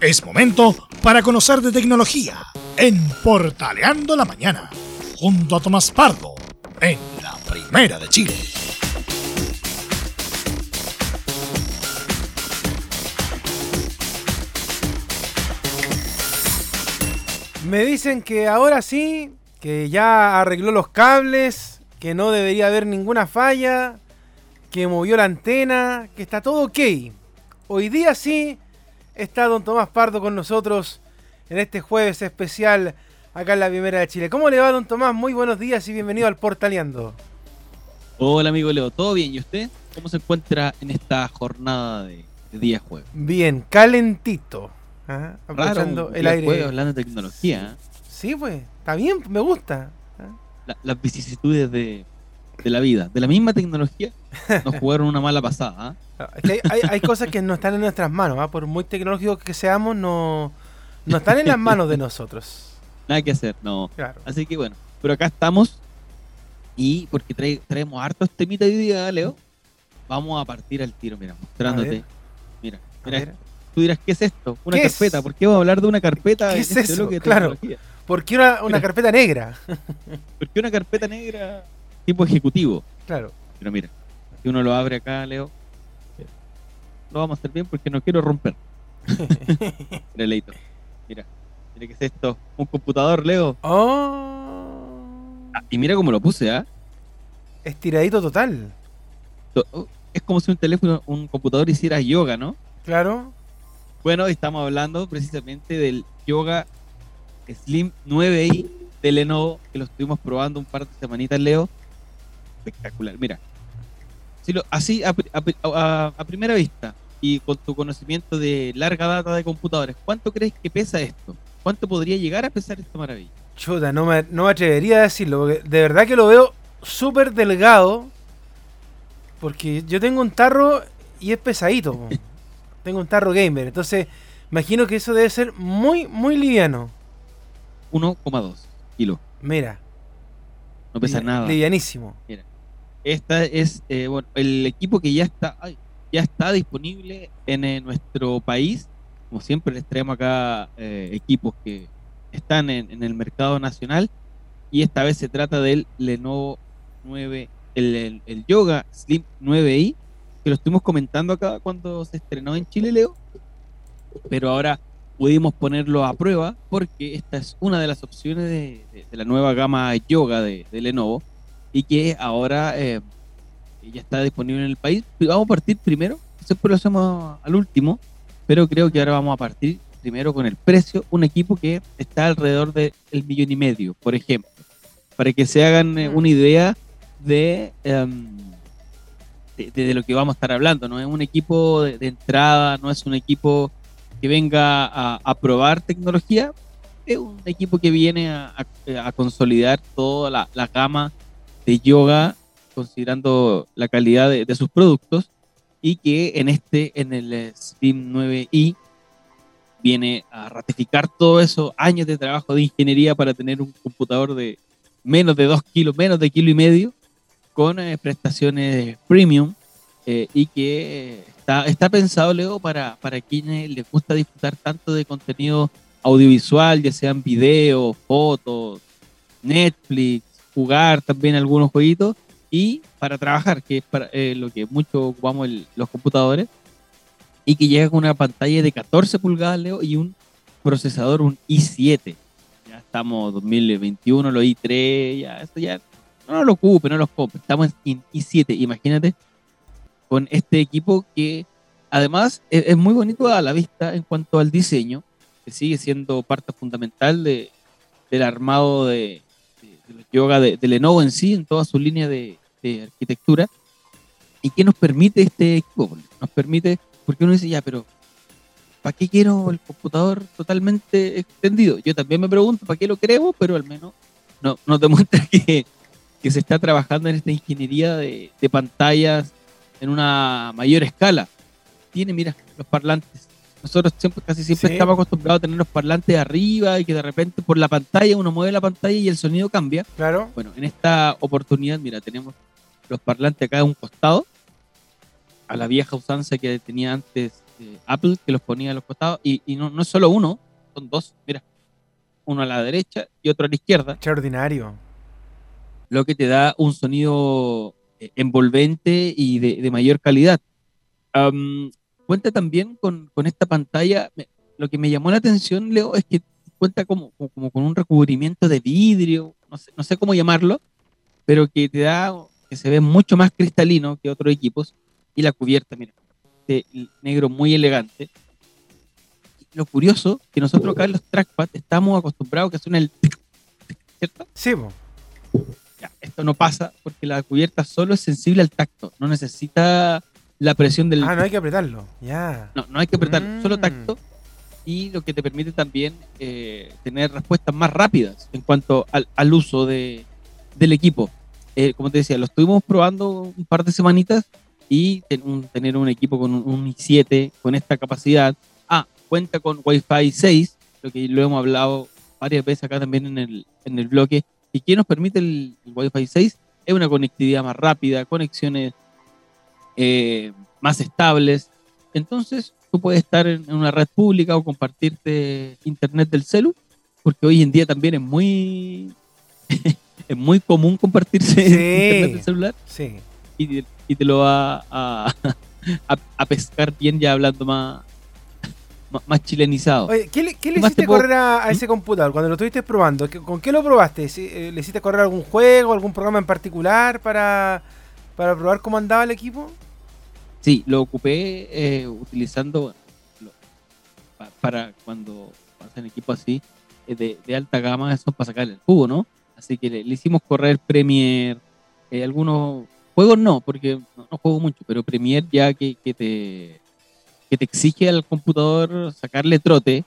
Es momento para conocer de tecnología en Portaleando la Mañana, junto a Tomás Pardo, en la Primera de Chile. Me dicen que ahora sí, que ya arregló los cables, que no debería haber ninguna falla, que movió la antena, que está todo ok. Hoy día sí está don Tomás Pardo con nosotros en este jueves especial acá en la Primera de Chile. ¿Cómo le va don Tomás? Muy buenos días y bienvenido al Portaleando. Hola amigo Leo, ¿todo bien? ¿Y usted? ¿Cómo se encuentra en esta jornada de, día jueves? Bien, calentito. ¿ah? Aprovechando el aire. Jueves hablando de tecnología. ¿eh? Sí, pues, está bien, me gusta. ¿ah? las vicisitudes de, la vida, de la misma tecnología, nos jugaron una mala pasada. ¿ah? hay, cosas que no están en nuestras manos, por muy tecnológicos que seamos, no, no están en las manos de nosotros. Nada que hacer, no. Así que bueno, pero acá estamos y porque traemos hartos temitas hoy día, Leo, vamos a partir al tiro, mira, mostrándote. Mira, mira. Tú dirás, ¿qué es esto? Una carpeta. ¿Por qué vamos a hablar de una carpeta? ¿Qué es este eso? claro. ¿Por qué una, carpeta negra? ¿Por qué una carpeta negra tipo ejecutivo? Claro. Pero mira, si uno lo abre acá, Leo, lo vamos a hacer bien porque no quiero romper. Mira, mira, mira qué es esto. Un computador, Leo. Oh. Ah, y mira cómo lo puse, ¿ah? Estiradito total. Oh, es como si un teléfono, un computador hiciera yoga, ¿no? Claro. Bueno, estamos hablando precisamente del Yoga Slim 9i de Lenovo, que lo estuvimos probando un par de semanitas, Leo. Espectacular. Mira, si lo, así a, a, primera vista y con tu conocimiento de larga data de computadores, ¿cuánto crees que pesa esto? ¿Cuánto podría llegar a pesar esta maravilla? Chuta, no me, no me atrevería a decirlo, porque de verdad que lo veo súper delgado. Porque yo tengo un tarro y es pesadito. tengo un tarro gamer, entonces imagino que eso debe ser muy, muy liviano. 1,2 kilos. Mira. No pesa nada. Livianísimo. Mira. Esta es eh, bueno, el equipo que ya está, ya está disponible en, nuestro país. Como siempre les traemos acá eh, equipos que están en, el mercado nacional. Y esta vez se trata del Lenovo 9, el, Yoga Slim 9i, que lo estuvimos comentando acá cuando se estrenó en Chile, Leo, pero ahora pudimos ponerlo a prueba porque esta es una de las opciones de, la nueva gama Yoga de, Lenovo y que ahora eh, ya está disponible en el país. Vamos a partir primero, siempre lo hacemos al último, pero creo que ahora vamos a partir primero con el precio, un equipo que está alrededor del millón y medio, por ejemplo, para que se hagan eh, una idea em, de, de, lo que vamos a estar hablando. No es un equipo de, entrada, no es un equipo que venga a, probar tecnología, es un equipo que viene a, consolidar toda la, gama de yoga, considerando la calidad de, de sus productos y que en este, en el Steam 9i, viene a ratificar todo eso, años de trabajo de ingeniería para tener un computador de menos de 2 kilos, menos de kilo y medio, con eh, prestaciones premium eh, y que está, está pensado, Leo, para, para quienes les gusta disfrutar tanto de contenido audiovisual, ya sean videos, fotos, Netflix, jugar también algunos jueguitos y para trabajar, que es para, eh, lo que mucho ocupamos los computadores y que llega con una pantalla de 14 pulgadas, Leo, y un procesador, un i7. Ya estamos 2021, los i3, ya, esto ya no lo ocupe, no los compre. Estamos en i7, imagínate, con este equipo que además es, muy bonito a la vista en cuanto al diseño, que sigue siendo parte fundamental de, del armado de, de, yoga de, Lenovo en sí, en toda su línea de, de arquitectura, y que nos permite este equipo, nos permite porque uno dice, ya, pero ¿para qué quiero el computador totalmente extendido? Yo también me pregunto, ¿para qué lo queremos? Pero al menos no, nos demuestra que, que se está trabajando en esta ingeniería de, de pantallas en una mayor escala. Tiene, mira, los parlantes. Nosotros siempre, casi siempre estamos acostumbrados a tener los parlantes arriba y que de repente por la pantalla uno mueve la pantalla y el sonido cambia. Claro. Bueno, en esta oportunidad, mira, tenemos los parlantes acá a un costado a la vieja usanza que tenía antes eh, Apple que los ponía a los costados y, y no, no es solo uno, son dos, mira, uno a la derecha y otro a la izquierda, Extraordinario. lo que te da un sonido eh, envolvente y de, de mayor calidad. Cuenta también con, con esta pantalla, me- lo que me llamó la atención, Leo, es que cuenta como, como, como con un recubrimiento de vidrio, no sé, no sé cómo llamarlo, pero que te da, que se ve mucho más cristalino que otros equipos, y la cubierta, mira, de negro muy elegante. Lo curioso, que nosotros acá en los trackpad estamos acostumbrados a que suene el ¿cierto? Sí, po. Ya, esto no pasa porque la cubierta solo es sensible al tacto, no necesita la presión del... Ah, no hay que apretarlo. Ya. no, no hay que apretar, Mm. solo tacto y lo que te permite también eh, tener respuestas más rápidas en cuanto al, al uso de, del equipo. Eh, como te decía, lo estuvimos probando un par de semanitas y ten- un- tener un equipo con un, un i7 con esta capacidad. Ah, cuenta con Wi-Fi 6, lo que lo hemos hablado varias veces acá también en el, en el bloque. ¿Y qué nos permite el, el Wi-Fi 6? Es una conectividad más rápida, conexiones eh, más estables. Entonces, tú puedes estar en, una red pública o compartirte internet del celu, porque hoy en día también es muy es muy común compartirse Sí. internet del celular Sí. y, y te lo va a, a, a pescar bien ya hablando más más, chilenizado. Oye, ¿qué le, qué le Más hiciste puedo- correr a, a ese computador cuando lo estuviste probando? ¿Qué- ¿Con qué lo probaste? ¿Sí, eh, ¿Le hiciste correr algún juego, algún programa en particular para, para probar cómo andaba el equipo? Sí, lo ocupé eh, utilizando para cuando pasan equipos así eh, de, alta gama, eso para sacar el jugo, ¿no? Así que le, hicimos correr Premiere, eh, algunos juegos no, porque no, juego mucho, pero Premiere ya que, que te que te exige al computador sacarle trote,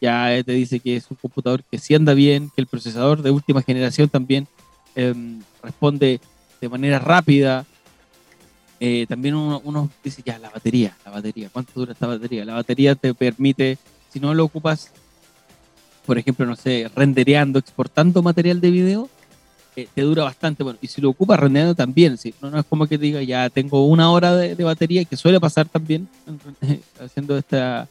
ya te dice que es un computador que sí anda bien, que el procesador de última generación también em, responde de manera rápida, eh, también uno, dice, ya, la batería, la batería, ¿cuánto dura esta batería? La batería te permite, si no lo ocupas, por ejemplo, no sé, rendereando, exportando material de video, eh, te dura bastante. Bueno, y si lo ocupas rendereando también, ¿sí? no, no es como que diga, ya tengo una hora de, de batería, que suele pasar también haciendo esta,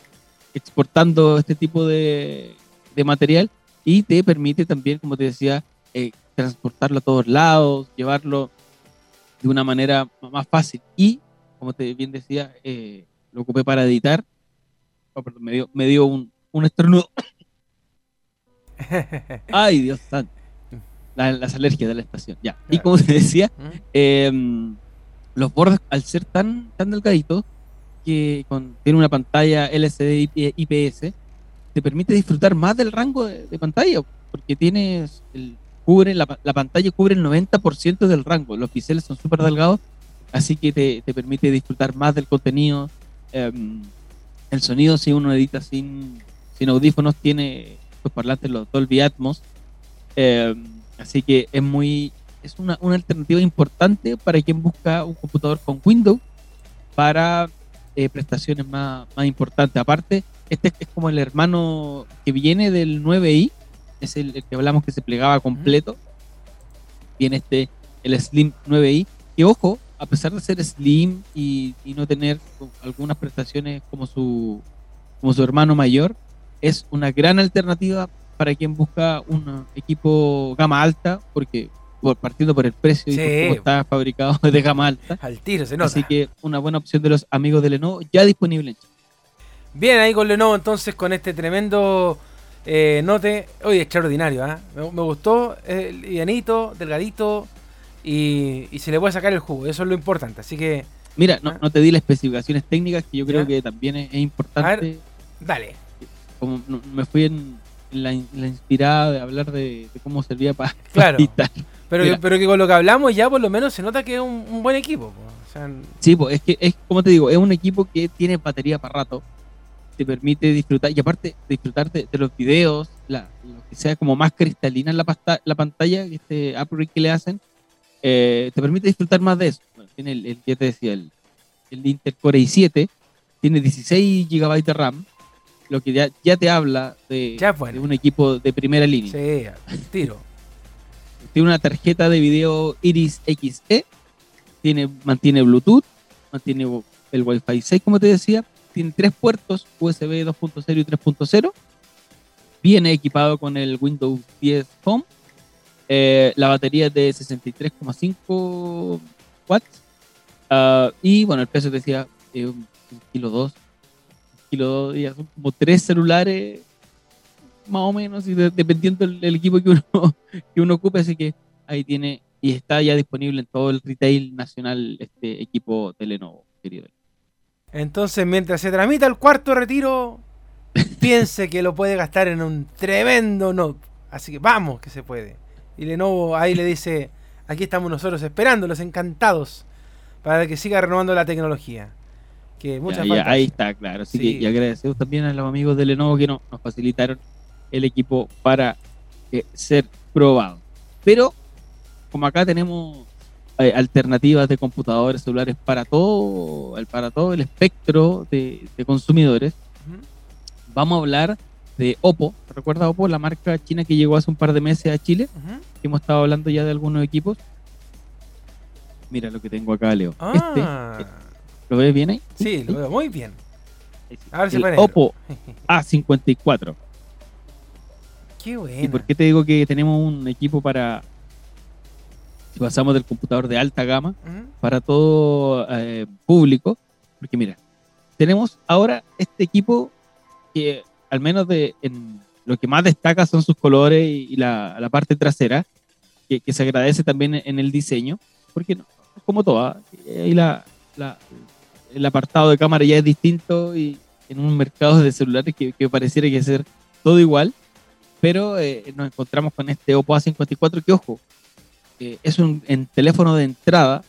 exportando este tipo de, de material, y te permite también, como te decía, eh, transportarlo a todos lados, llevarlo de una manera más fácil. Y, como te bien decía, eh, lo ocupé para editar. Oh, perdón, me dio, me dio un, un estornudo. Ay, Dios santo. La- las alergias de la estación. Ya. Y como te decía, eh, los bordes, al ser tan, tan delgaditos, que con, tiene una pantalla LCD IP- IPS, te permite disfrutar más del rango de, de pantalla, porque tienes el, cubre la, la pantalla cubre el 90% del rango, los píxeles son súper delgados, así que te, te permite disfrutar más del contenido. em, el sonido, si uno edita sin, sin audífonos, tiene los parlantes, los Dolby Atmos, em, así que es muy es una, una alternativa importante para quien busca un computador con Windows para eh, prestaciones más, más importantes. Aparte, este es como el hermano que viene del 9i, es el, el que hablamos que se plegaba completo. Viene este, el Slim 9i, que ojo, a pesar de ser Slim y, y no tener algunas prestaciones como su, como su hermano mayor, es una gran alternativa para quien busca un equipo gama alta, porque por- partiendo por el precio y por Sí. cómo está fabricado de gama alta. Al tiro, se nota. Así que una buena opción de los amigos de Lenovo ya disponible en. Bien ahí con Lenovo entonces con este tremendo eh, note. Oye, extraordinario, ¿ah? me, me gustó, eh, livianito, delgadito y, y se le puede sacar el jugo, eso es lo importante. Así que, Mira, no, Ah. no te di las especificaciones técnicas que yo creo Ya. que también es, es A importante. dale. Como no- me fui en, la, in- la inspirada de hablar de, de cómo servía para Claro. Pero, Mira. pero que con lo que hablamos ya por lo menos se nota que es un, un buen equipo. po. O sea, Sí, pues es que es como te digo, es un equipo que tiene batería para rato, te permite disfrutar y aparte disfrutar de, de los videos, la, lo que sea como más cristalina en la, pasta- la pantalla, este upgrade que le hacen, eh, te permite disfrutar más de eso. Bueno, tiene el, el ya te decía, el, el Intel Core i7, tiene 16 GB de RAM, lo que ya, ya te habla de, Ya, bueno. de un equipo de primera línea. sí, tiro. Tiene una tarjeta de video Iris Xe, tiene, mantiene Bluetooth, mantiene el Wi-Fi 6, como te decía, tiene tres puertos USB 2.0 y 3.0. Viene equipado con el Windows 10 Home. Eh, la batería es de 63,5 watts. Ah, y bueno, el peso decía eh, un, kilo 2. Un kilo 2, ya son como tres celulares más o menos, y de- dependiendo del, equipo que uno, que uno ocupe, así que ahí tiene y está ya disponible en todo el retail nacional este equipo de Lenovo, querido. Entonces, mientras se tramita el cuarto retiro, piense que lo puede gastar en un tremendo Note. Así que vamos, que se puede. Y Lenovo ahí le dice, aquí estamos nosotros esperándolos, encantados, para que siga renovando la tecnología. Que muchas Ya, ya, ahí está, claro. Así Sí. que y agradecemos también a los amigos de Lenovo que no- nos facilitaron el equipo para eh, ser probado. Pero, como acá tenemos eh, alternativas de computadores celulares para todo, el- para todo el espectro de, de consumidores, vamos a hablar de Oppo. ¿Recuerda Oppo, la marca china que llegó hace un par de meses a Chile? Hemos estado hablando ya de algunos equipos. Mira lo que tengo acá, Leo. Ah, Este, ¿lo ves bien ahí? sí, lo veo muy bien. Ahí sí. A ver si el. Oppo A54. Qué ¿Y bueno. por qué te digo que tenemos un equipo para, si pasamos del computador de alta gama, para todo eh, público? Porque mira, tenemos ahora este equipo que al menos de en lo que más destaca son sus colores y, y la, la parte trasera, que, que se agradece también en el diseño, porque no, como toda, ahí la, la- el apartado de cámara ya es distinto y en un mercado de celulares que, que pareciera que ser todo igual, pero eh, nos encontramos con este Oppo A54 que, ojo, eh, es un en teléfono de entrada,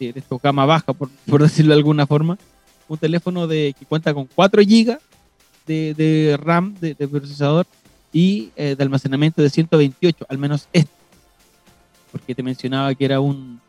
eh, de esto gama baja, por, por decirlo de alguna forma, un teléfono de, que cuenta con 4 GB de, de RAM, de, de procesador, y eh, de almacenamiento de 128, al menos este, porque te mencionaba que era un,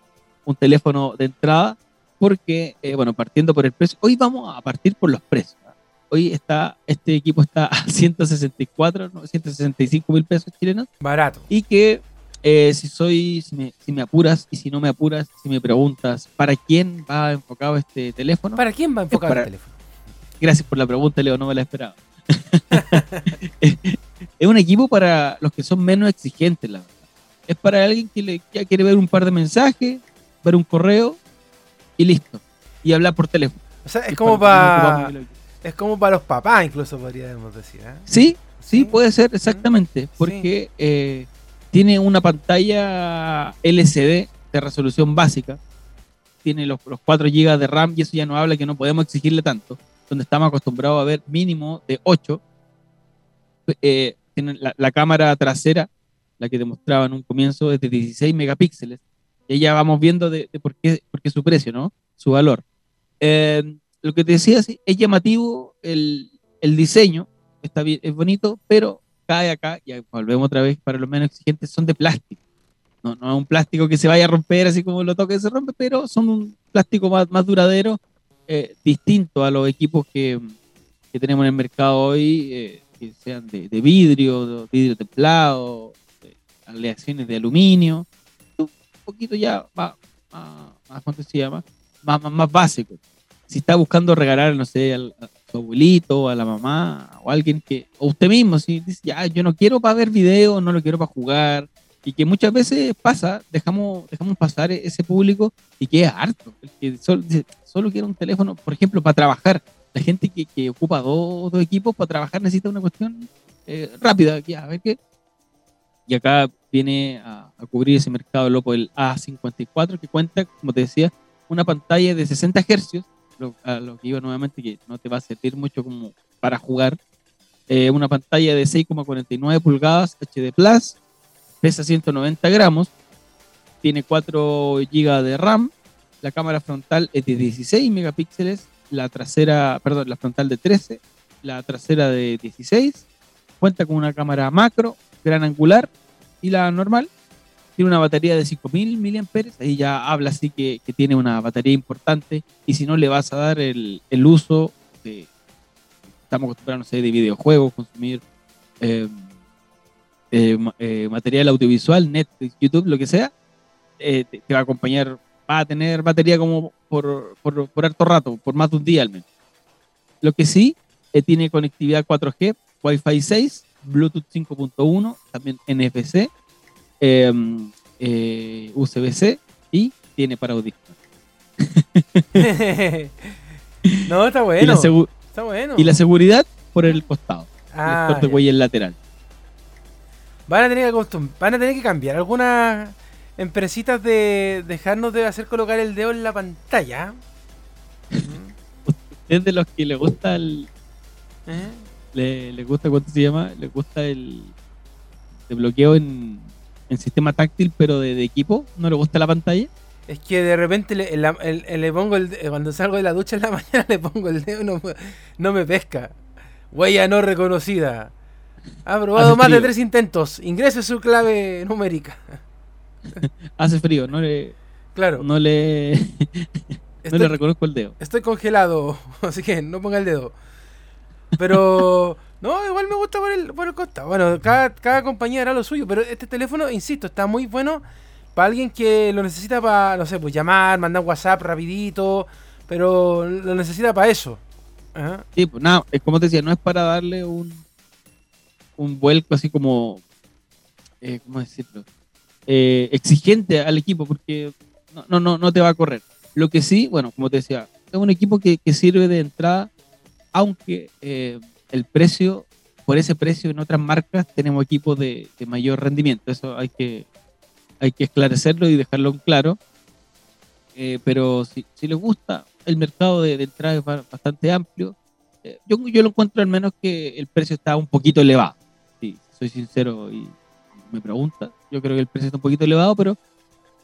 un teléfono de entrada, porque, eh, bueno, partiendo por el precio, hoy vamos a partir por los precios. ¿ah? Hoy está, este equipo está a 164, no, 165 mil pesos chilenos, Barato. y que eh, si soy, si me, si me apuras y si no me apuras, si me preguntas, ¿para quién va enfocado este teléfono? ¿Para quién va enfocado para- el teléfono? Gracias por la pregunta, Leo, no me la esperaba. es un equipo para los que son menos exigentes, la verdad. Es para alguien que le, ya quiere ver un par de mensajes, ver un correo y listo. Y hablar por teléfono. O sea, es como para- es como para los papás, incluso podríamos decir. ¿eh? Sí, Sí. sí, puede ser, exactamente. Porque eh, tiene una pantalla LCD de resolución básica. Tiene los, los 4 GB de RAM y eso ya no habla que no podemos exigirle tanto. Donde estamos acostumbrados a ver mínimo de 8. Eh, tiene la, cámara trasera, la que demostraba en un comienzo, es de 16 megapíxeles. Y ya vamos viendo de, por, qué, su precio, ¿no? Su valor. Eh, lo que te decía, es llamativo el, el diseño, está bien, es bonito, pero cae acá, y volvemos otra vez para los menos exigentes, son de plástico. No, no es un plástico que se vaya a romper así como lo toque se rompe, pero son un plástico más, más duradero, eh, distinto a los equipos que, que tenemos en el mercado hoy, eh, que sean de, de vidrio, de vidrio templado, de aleaciones de aluminio, un poquito ya más, más, más ¿cómo se llama? Más, más, más básico. Si está buscando regalar, no sé, al, abuelito, a la mamá, o alguien que, o usted mismo, si dice, ya, yo no quiero para ver video, no lo quiero para jugar, y que muchas veces pasa, dejamos, dejamos pasar ese público y que es harto, el que solo, solo quiere un teléfono, por ejemplo, para trabajar. La gente que, que ocupa dos, dos equipos para trabajar necesita una cuestión eh, rápida, que, a ver qué. Y acá viene a, a cubrir ese mercado el Oppo el A54 que cuenta, como te decía, una pantalla de 60 Hz, lo, a lo que iba nuevamente que no te va a servir mucho como para jugar. Eh, una pantalla de 6,49 pulgadas HD Plus, pesa 190 gramos, tiene 4 GB de RAM, la cámara frontal es de 16 megapíxeles, la trasera, perdón, la frontal de 13, la trasera de 16, cuenta con una cámara macro, gran angular y la normal. Tiene una batería de 5000 mAh, ahí ya habla así que, que tiene una batería importante y si no le vas a dar el, el uso estamos acostumbrados, no sé, de videojuegos, consumir eh, eh, eh, material audiovisual, Netflix, YouTube, lo que sea, eh, te va a acompañar, va a tener batería como por, por, por harto rato, por más de un día al menos. Lo que sí, eh, tiene conectividad 4G, Wi-Fi 6, Bluetooth 5.1, también NFC, em, eh, USB-C y tiene para audífonos. no, está bueno. Está bueno. y la seguridad por el costado. Ah, el corte lateral. Van a tener que van a tener que cambiar algunas empresitas de dejarnos de hacer colocar el dedo en la pantalla. Es de los que le gusta el, ¿Eh? le, le gusta, ¿cuánto se llama? Le gusta el, el bloqueo en, en sistema táctil, pero de, de equipo. ¿No le gusta la pantalla? Es que de repente le, la- el- el- le pongo el cuando salgo de la ducha en la mañana le pongo el dedo y no, me- no me pesca. Huella no reconocida. Ha probado Hace más de tres intentos. Ingrese su clave numérica. Hace frío, no le, Claro. no le, no le reconozco el dedo. estoy congelado, así que no ponga el dedo. Pero no, igual me gusta por el, por el costado. Bueno, cada, cada compañía hará lo suyo, pero este teléfono, insisto, está muy bueno para alguien que lo necesita para, no sé, pues llamar, mandar WhatsApp rapidito, pero lo necesita para eso. Sí, pues nada, es como te decía, no es para darle un, un vuelco así como, eh, ¿cómo decirlo? Eh, exigente al equipo, porque no, no, no, no te va a correr. Lo que sí, bueno, como te decía, es un equipo que, que sirve de entrada, aunque eh, el precio, por ese precio en otras marcas tenemos equipos de, mayor rendimiento. Eso hay que, hay que esclarecerlo y dejarlo en claro. Eh, pero si, si les gusta, el mercado de, de entrada es ba- bastante amplio. Eh, yo, yo lo encuentro al menos que el precio está un poquito elevado. Sí, soy sincero y me pregunta. Yo creo que el precio está un poquito elevado, pero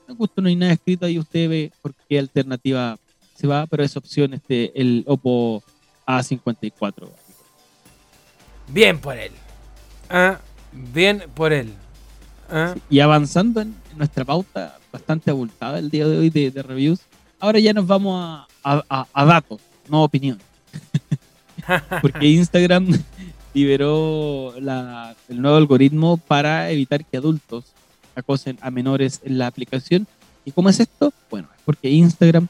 me gusta, no hay nada escrito ahí. Usted ve por qué alternativa se va, pero es opción este, el Oppo A54. Bien por él. Ah, bien por él. Ah, Y avanzando en, en nuestra pauta bastante abultada el día de hoy de, de reviews, ahora ya nos vamos a, a- a- a datos, no opinión. Porque Instagram liberó la- el nuevo algoritmo para evitar que adultos acosen a menores en la aplicación. ¿Y cómo es esto? Bueno, es porque Instagram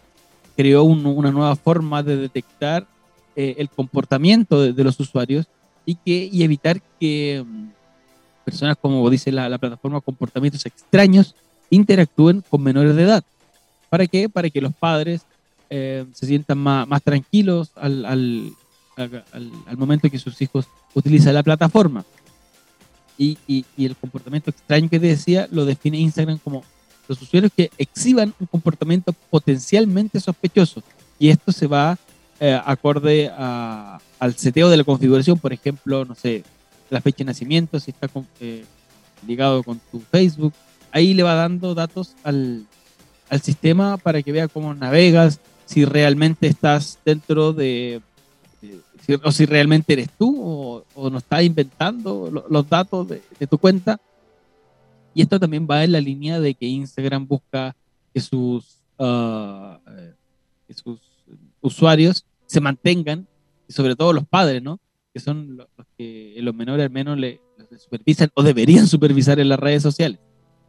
creó un- una nueva forma de detectar eh, el comportamiento de, de los usuarios y, que, y evitar que mm, personas, como dice la, la plataforma, comportamientos extraños interactúen con menores de edad. ¿Para qué? Para que los padres eh, se sientan más, más tranquilos al, al, al- al- momento que sus hijos utilizan la plataforma. Y, y- el comportamiento extraño que decía lo define Instagram como los usuarios que exhiban un comportamiento potencialmente sospechoso. Y esto se va eh, acorde al seteo de la configuración, por ejemplo, no sé, la fecha de nacimiento, si está con- eh, ligado con tu Facebook. Ahí le va dando datos al, al sistema para que vea cómo navegas, si realmente estás dentro de, o si realmente eres tú o, no estás inventando lo- los datos de, de tu cuenta. Y esto también va en la línea de que Instagram busca que sus, eh, que sus usuarios se mantengan, y sobre todo los padres, ¿no? Que son los los que los menores al menos le, le supervisan o deberían supervisar en las redes sociales.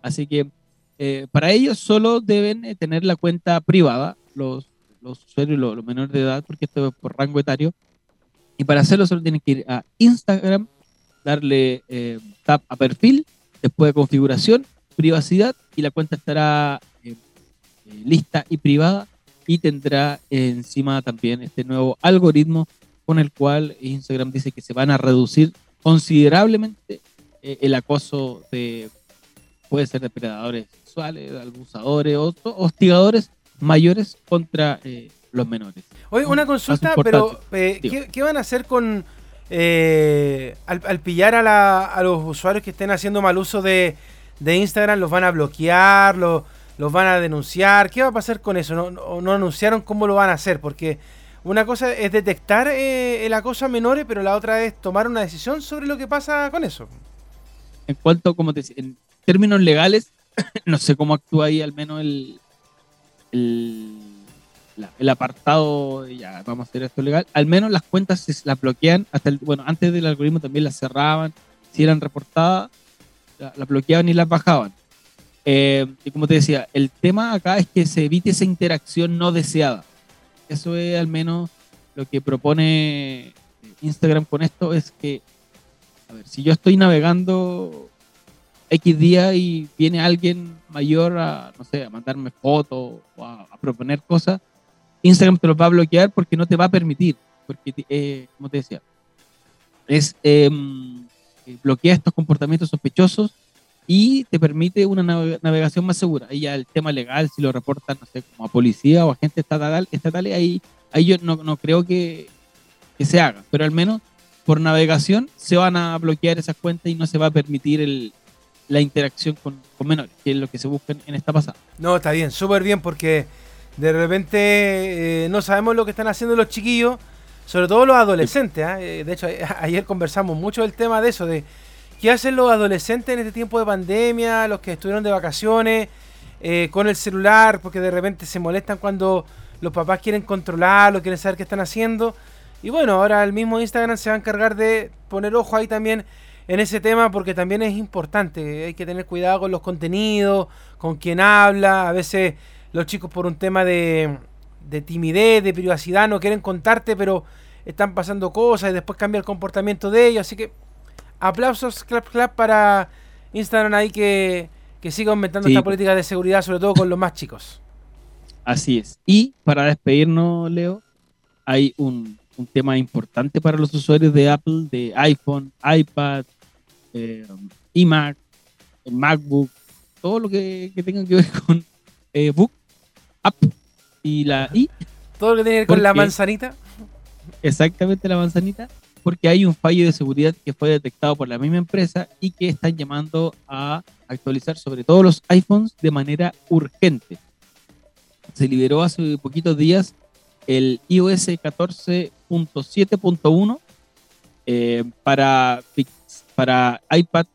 Así que eh, para ellos solo deben eh, tener la cuenta privada, los, los usuarios, los, los menores de edad, porque esto es por rango etario. Y para hacerlo solo tienen que ir a Instagram, darle eh, tap a perfil, después de configuración, privacidad, y la cuenta estará lista y privada y tendrá encima también este nuevo algoritmo con el cual Instagram dice que se van a reducir considerablemente eh, el acoso de, puede ser depredadores sexuales, abusadores o hostigadores mayores contra eh, los menores. Oye, una consulta, pero eh. ¿qué, qué van a hacer con eh, al, al pillar a, la- a los usuarios que estén haciendo mal uso de, de Instagram? ¿Los van a bloquear? ¿Los, los van a denunciar? ¿Qué va a pasar con eso? No, no, anunciaron cómo lo van a hacer, porque una cosa es detectar eh, el acoso a menores, pero la otra es tomar una decisión sobre lo que pasa con eso. En cuanto, como te en términos legales, no sé cómo actúa ahí al menos el, el, apartado, ya vamos a hacer esto legal, al menos las cuentas se las bloquean, hasta el, bueno, antes del algoritmo también las cerraban, si eran reportadas, la- las bloqueaban y las bajaban. Eh, y como te decía, el tema acá es que se evite esa interacción no deseada. Eso es al menos lo que propone Instagram con esto es que, a ver, si yo estoy navegando X día y viene alguien mayor a, no sé, a mandarme fotos o a, proponer cosas, Instagram te lo va a bloquear porque no te va a permitir, porque, eh, como te decía, es em, eh, bloquea estos comportamientos sospechosos y te permite una navegación más segura. Ahí ya el tema legal, si lo reportan, no sé, como a policía o agentes estatal, estatales, ahí, ahí yo no, no creo que, que, se haga, pero al menos por navegación se van a bloquear esas cuentas y no se va a permitir el, la interacción con, con, menores, que es lo que se busca en esta pasada. No, está bien, súper bien, porque de repente eh, no sabemos lo que están haciendo los chiquillos, sobre todo los adolescentes. ¿ah? Eh, de hecho, ayer conversamos mucho del tema de eso, de qué hacen los adolescentes en este tiempo de pandemia, los que estuvieron de vacaciones, eh, con el celular, porque de repente se molestan cuando los papás quieren controlarlo, quieren saber qué están haciendo. Y bueno, ahora el mismo Instagram se va a encargar de poner ojo ahí también en ese tema porque también es importante. Hay que tener cuidado con los contenidos, con quién habla. A veces los chicos por un tema de, de timidez, de privacidad, no quieren contarte, pero están pasando cosas y después cambia el comportamiento de ellos. Así que aplausos, clap, clap para Instagram ahí que, que siga aumentando esta política de seguridad, sobre todo con los más chicos. Así es. Y para despedirnos, Leo, hay un, un tema importante para los usuarios de Apple, de iPhone, iPad, eh, iMac, MacBook, todo lo que, que tenga que ver con eh, Book, App y la I. Todo lo que tiene que ver con la manzanita. Exactamente la manzanita, porque hay un fallo de seguridad que fue detectado por la misma empresa y que están llamando a actualizar sobre todo los iPhones de manera urgente. Se liberó hace poquitos días el iOS 14.7.1 eh, para, para iPad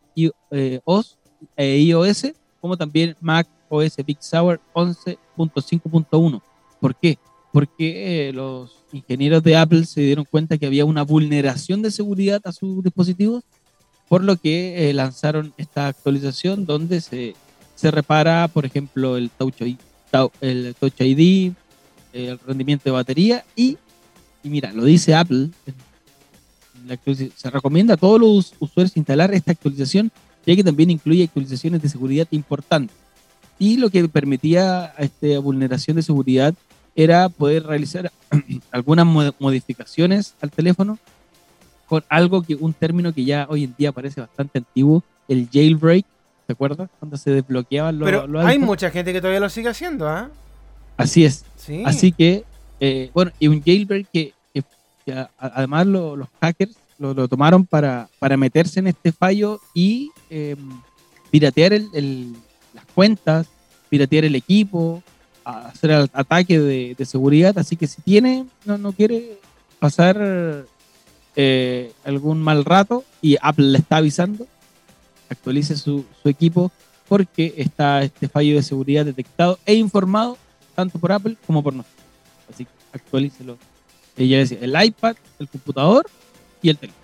eh, OS, e iOS, como también Mac OS Big Sur 11.5.1. ¿Por qué? Porque eh, los ingenieros de Apple se dieron cuenta que había una vulneración de seguridad a sus dispositivos, por lo que lanzaron esta actualización donde se, se repara, por ejemplo, el Touch, el Touch ID, el rendimiento de batería y, y mira, lo dice Apple, se recomienda a todos los usuarios instalar esta actualización, ya que también incluye actualizaciones de seguridad importantes. Y lo que permitía esta vulneración de seguridad era poder realizar algunas modificaciones al teléfono con algo que, un término que ya hoy en día parece bastante antiguo, el jailbreak, ¿te acuerdas? Cuando se desbloqueaban los... Pero hay mucha gente que todavía lo sigue haciendo, ¿ah? Así es. Así que, eh, bueno, y un jailbreak que, además los hackers lo, tomaron para, para, meterse en este fallo y em, piratear el, las cuentas, piratear el equipo, hacer ataque de, de, seguridad. Así que si tiene, no, no quiere pasar eh, algún mal rato y Apple le está avisando, actualice su, su equipo porque está este fallo de seguridad detectado e informado tanto por Apple como por nosotros. Así que actualícelo. Ella decía, el iPad, el computador y el teléfono.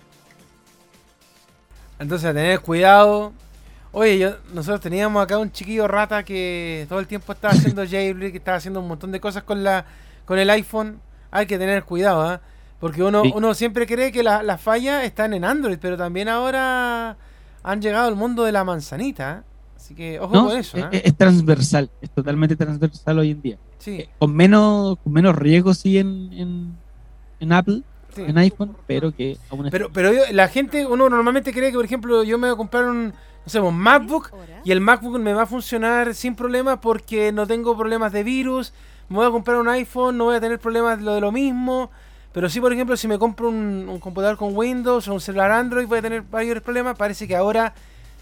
Entonces, a tener cuidado. Oye, yo, nosotros teníamos acá un chiquillo rata que todo el tiempo estaba haciendo jailbreak, que estaba haciendo un montón de cosas con la con el iPhone. Hay que tener cuidado, ¿ah? Porque uno, uno siempre cree que las la fallas están en Android, pero también ahora han llegado al mundo de la manzanita. ¿eh? Así que ojo con eso. ¿eh? Es, transversal, es totalmente transversal hoy en día. Sí. Eh, con menos con menos riesgo sí en, en, Apple, en iPhone, pero que aún Pero, pero la gente, uno normalmente cree que, por ejemplo, yo me voy a comprar un, no sé, un MacBook y el MacBook me va a funcionar sin problemas porque no tengo problemas de virus. Me voy a comprar un iPhone, no voy a tener problemas de lo de lo mismo. Pero sí, por ejemplo, si me compro un, un computador con Windows o un celular Android, voy a tener mayores problemas. Parece que ahora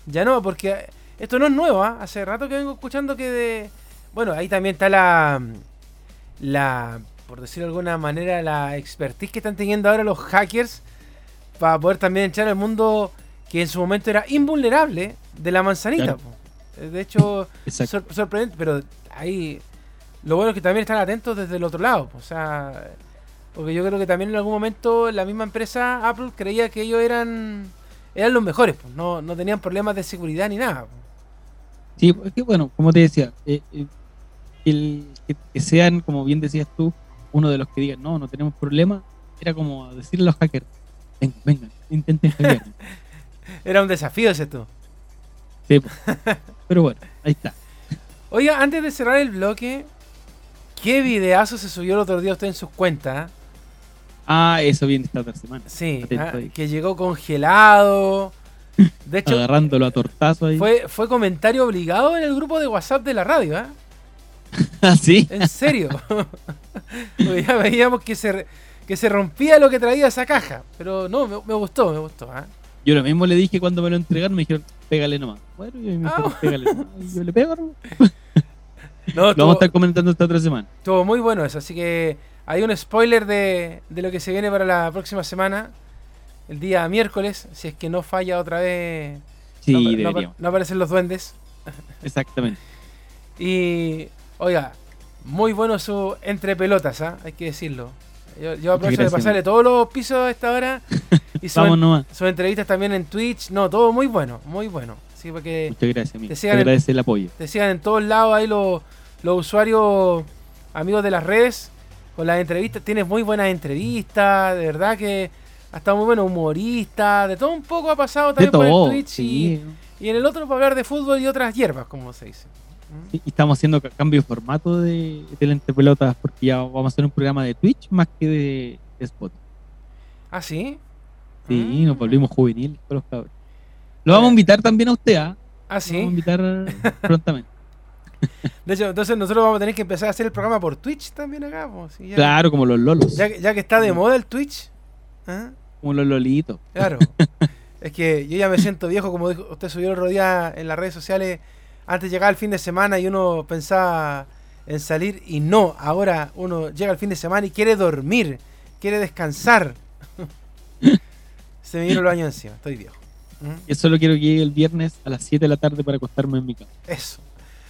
ya no, porque esto no es nuevo, ¿ah? hace rato que vengo escuchando que de. Bueno, ahí también está la. La. Por decirlo de alguna manera, la expertise que están teniendo ahora los hackers para poder también echar al mundo que en su momento era invulnerable de la manzanita. De hecho, sorprendente, pero ahí lo bueno es que también están atentos desde el otro lado. O sea, porque yo creo que también en algún momento la misma empresa Apple creía que ellos eran eran los mejores, pues, no, no tenían problemas de seguridad ni nada. Sí, es que bueno, como te decía, eh, eh, el, que, sean, como bien decías tú, uno de los que digan, no, no tenemos problema, era como decirle a los hackers, vengan, vengan, intenten hackear. Era un desafío ese tú. Sí. Pero bueno, ahí está. Oiga, antes de cerrar el bloque, ¿qué videazo se subió el otro día usted en sus cuentas? ah? Eso viene esta otra semana. Sí, ah, que llegó congelado. De hecho, Agarrándolo a tortazo ahí. fue, fue comentario obligado en el grupo de WhatsApp de la radio, ¿ah? ¿Ah, sí? En serio. Porque ya veíamos que se, que se rompía lo que traía esa caja. Pero no, me, me gustó, me gustó. ¿ah? Yo lo mismo le dije cuando me lo entregaron, me dijeron, pégale nomás. Bueno, y me dijeron, Ah. pégale nomás. Yo le pego, ¿no? No, Lo vamos a estar comentando esta otra semana. estuvo muy bueno eso. Así que hay un spoiler de, de lo que se viene para la próxima semana. El día miércoles, si es que no falla otra vez. Sí, no, no- no aparecen los duendes. Exactamente. Y, oiga, muy bueno su entre pelotas, ¿ah? hay que decirlo. Yo, yo aprovecho de pasarle todos los pisos a esta hora. Y sus, Vamos nomás. sus entrevistas también en Twitch. No, todo muy bueno, muy bueno. Sí, porque Muchas gracias, amigo. te sigan agradece el apoyo. te sigan en todos lados ahí los, los usuarios amigos de las redes con las entrevistas. Tienes muy buenas entrevistas, de verdad que ha estado muy bueno, humorista, de todo un poco ha pasado también por el Twitch Sí. y, y en el otro para hablar de fútbol y otras hierbas, como se dice. Y estamos haciendo ca- cambio de formato de, de la entrepelotas porque ya vamos a hacer un programa de Twitch más que de, de Spotify. ¿Ah, sí? Sí, Mm. nos volvimos juvenil con los cabros. Lo vamos a invitar también a usted, ¿ah? Ah, Lo sí. Vamos a invitar prontamente. De hecho, entonces nosotros vamos a tener que empezar a hacer el programa por Twitch también acá. pues, ya, Claro, como los lolos. ya, que- ya que está de moda el Twitch. ¿ah? Como los lolitos. Claro. es que yo ya me siento viejo, como dijo, usted subió el día en las redes sociales. Antes llegaba el fin de semana y uno pensaba en salir y no. Ahora uno llega el fin de semana y quiere dormir, quiere descansar. Se me vinieron los años encima, estoy viejo. ¿Mm? Yo solo quiero que llegue el viernes a las 7 de la tarde para acostarme en mi cama. Eso.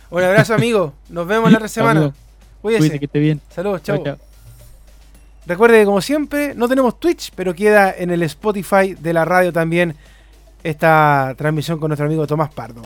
Un abrazo, amigo. Nos vemos la otra semana. Cuídese. Cuídate que esté bien. Saludos, chao. Recuerde que como siempre, no tenemos Twitch, pero queda en el Spotify de la radio también esta transmisión con nuestro amigo Tomás Pardo.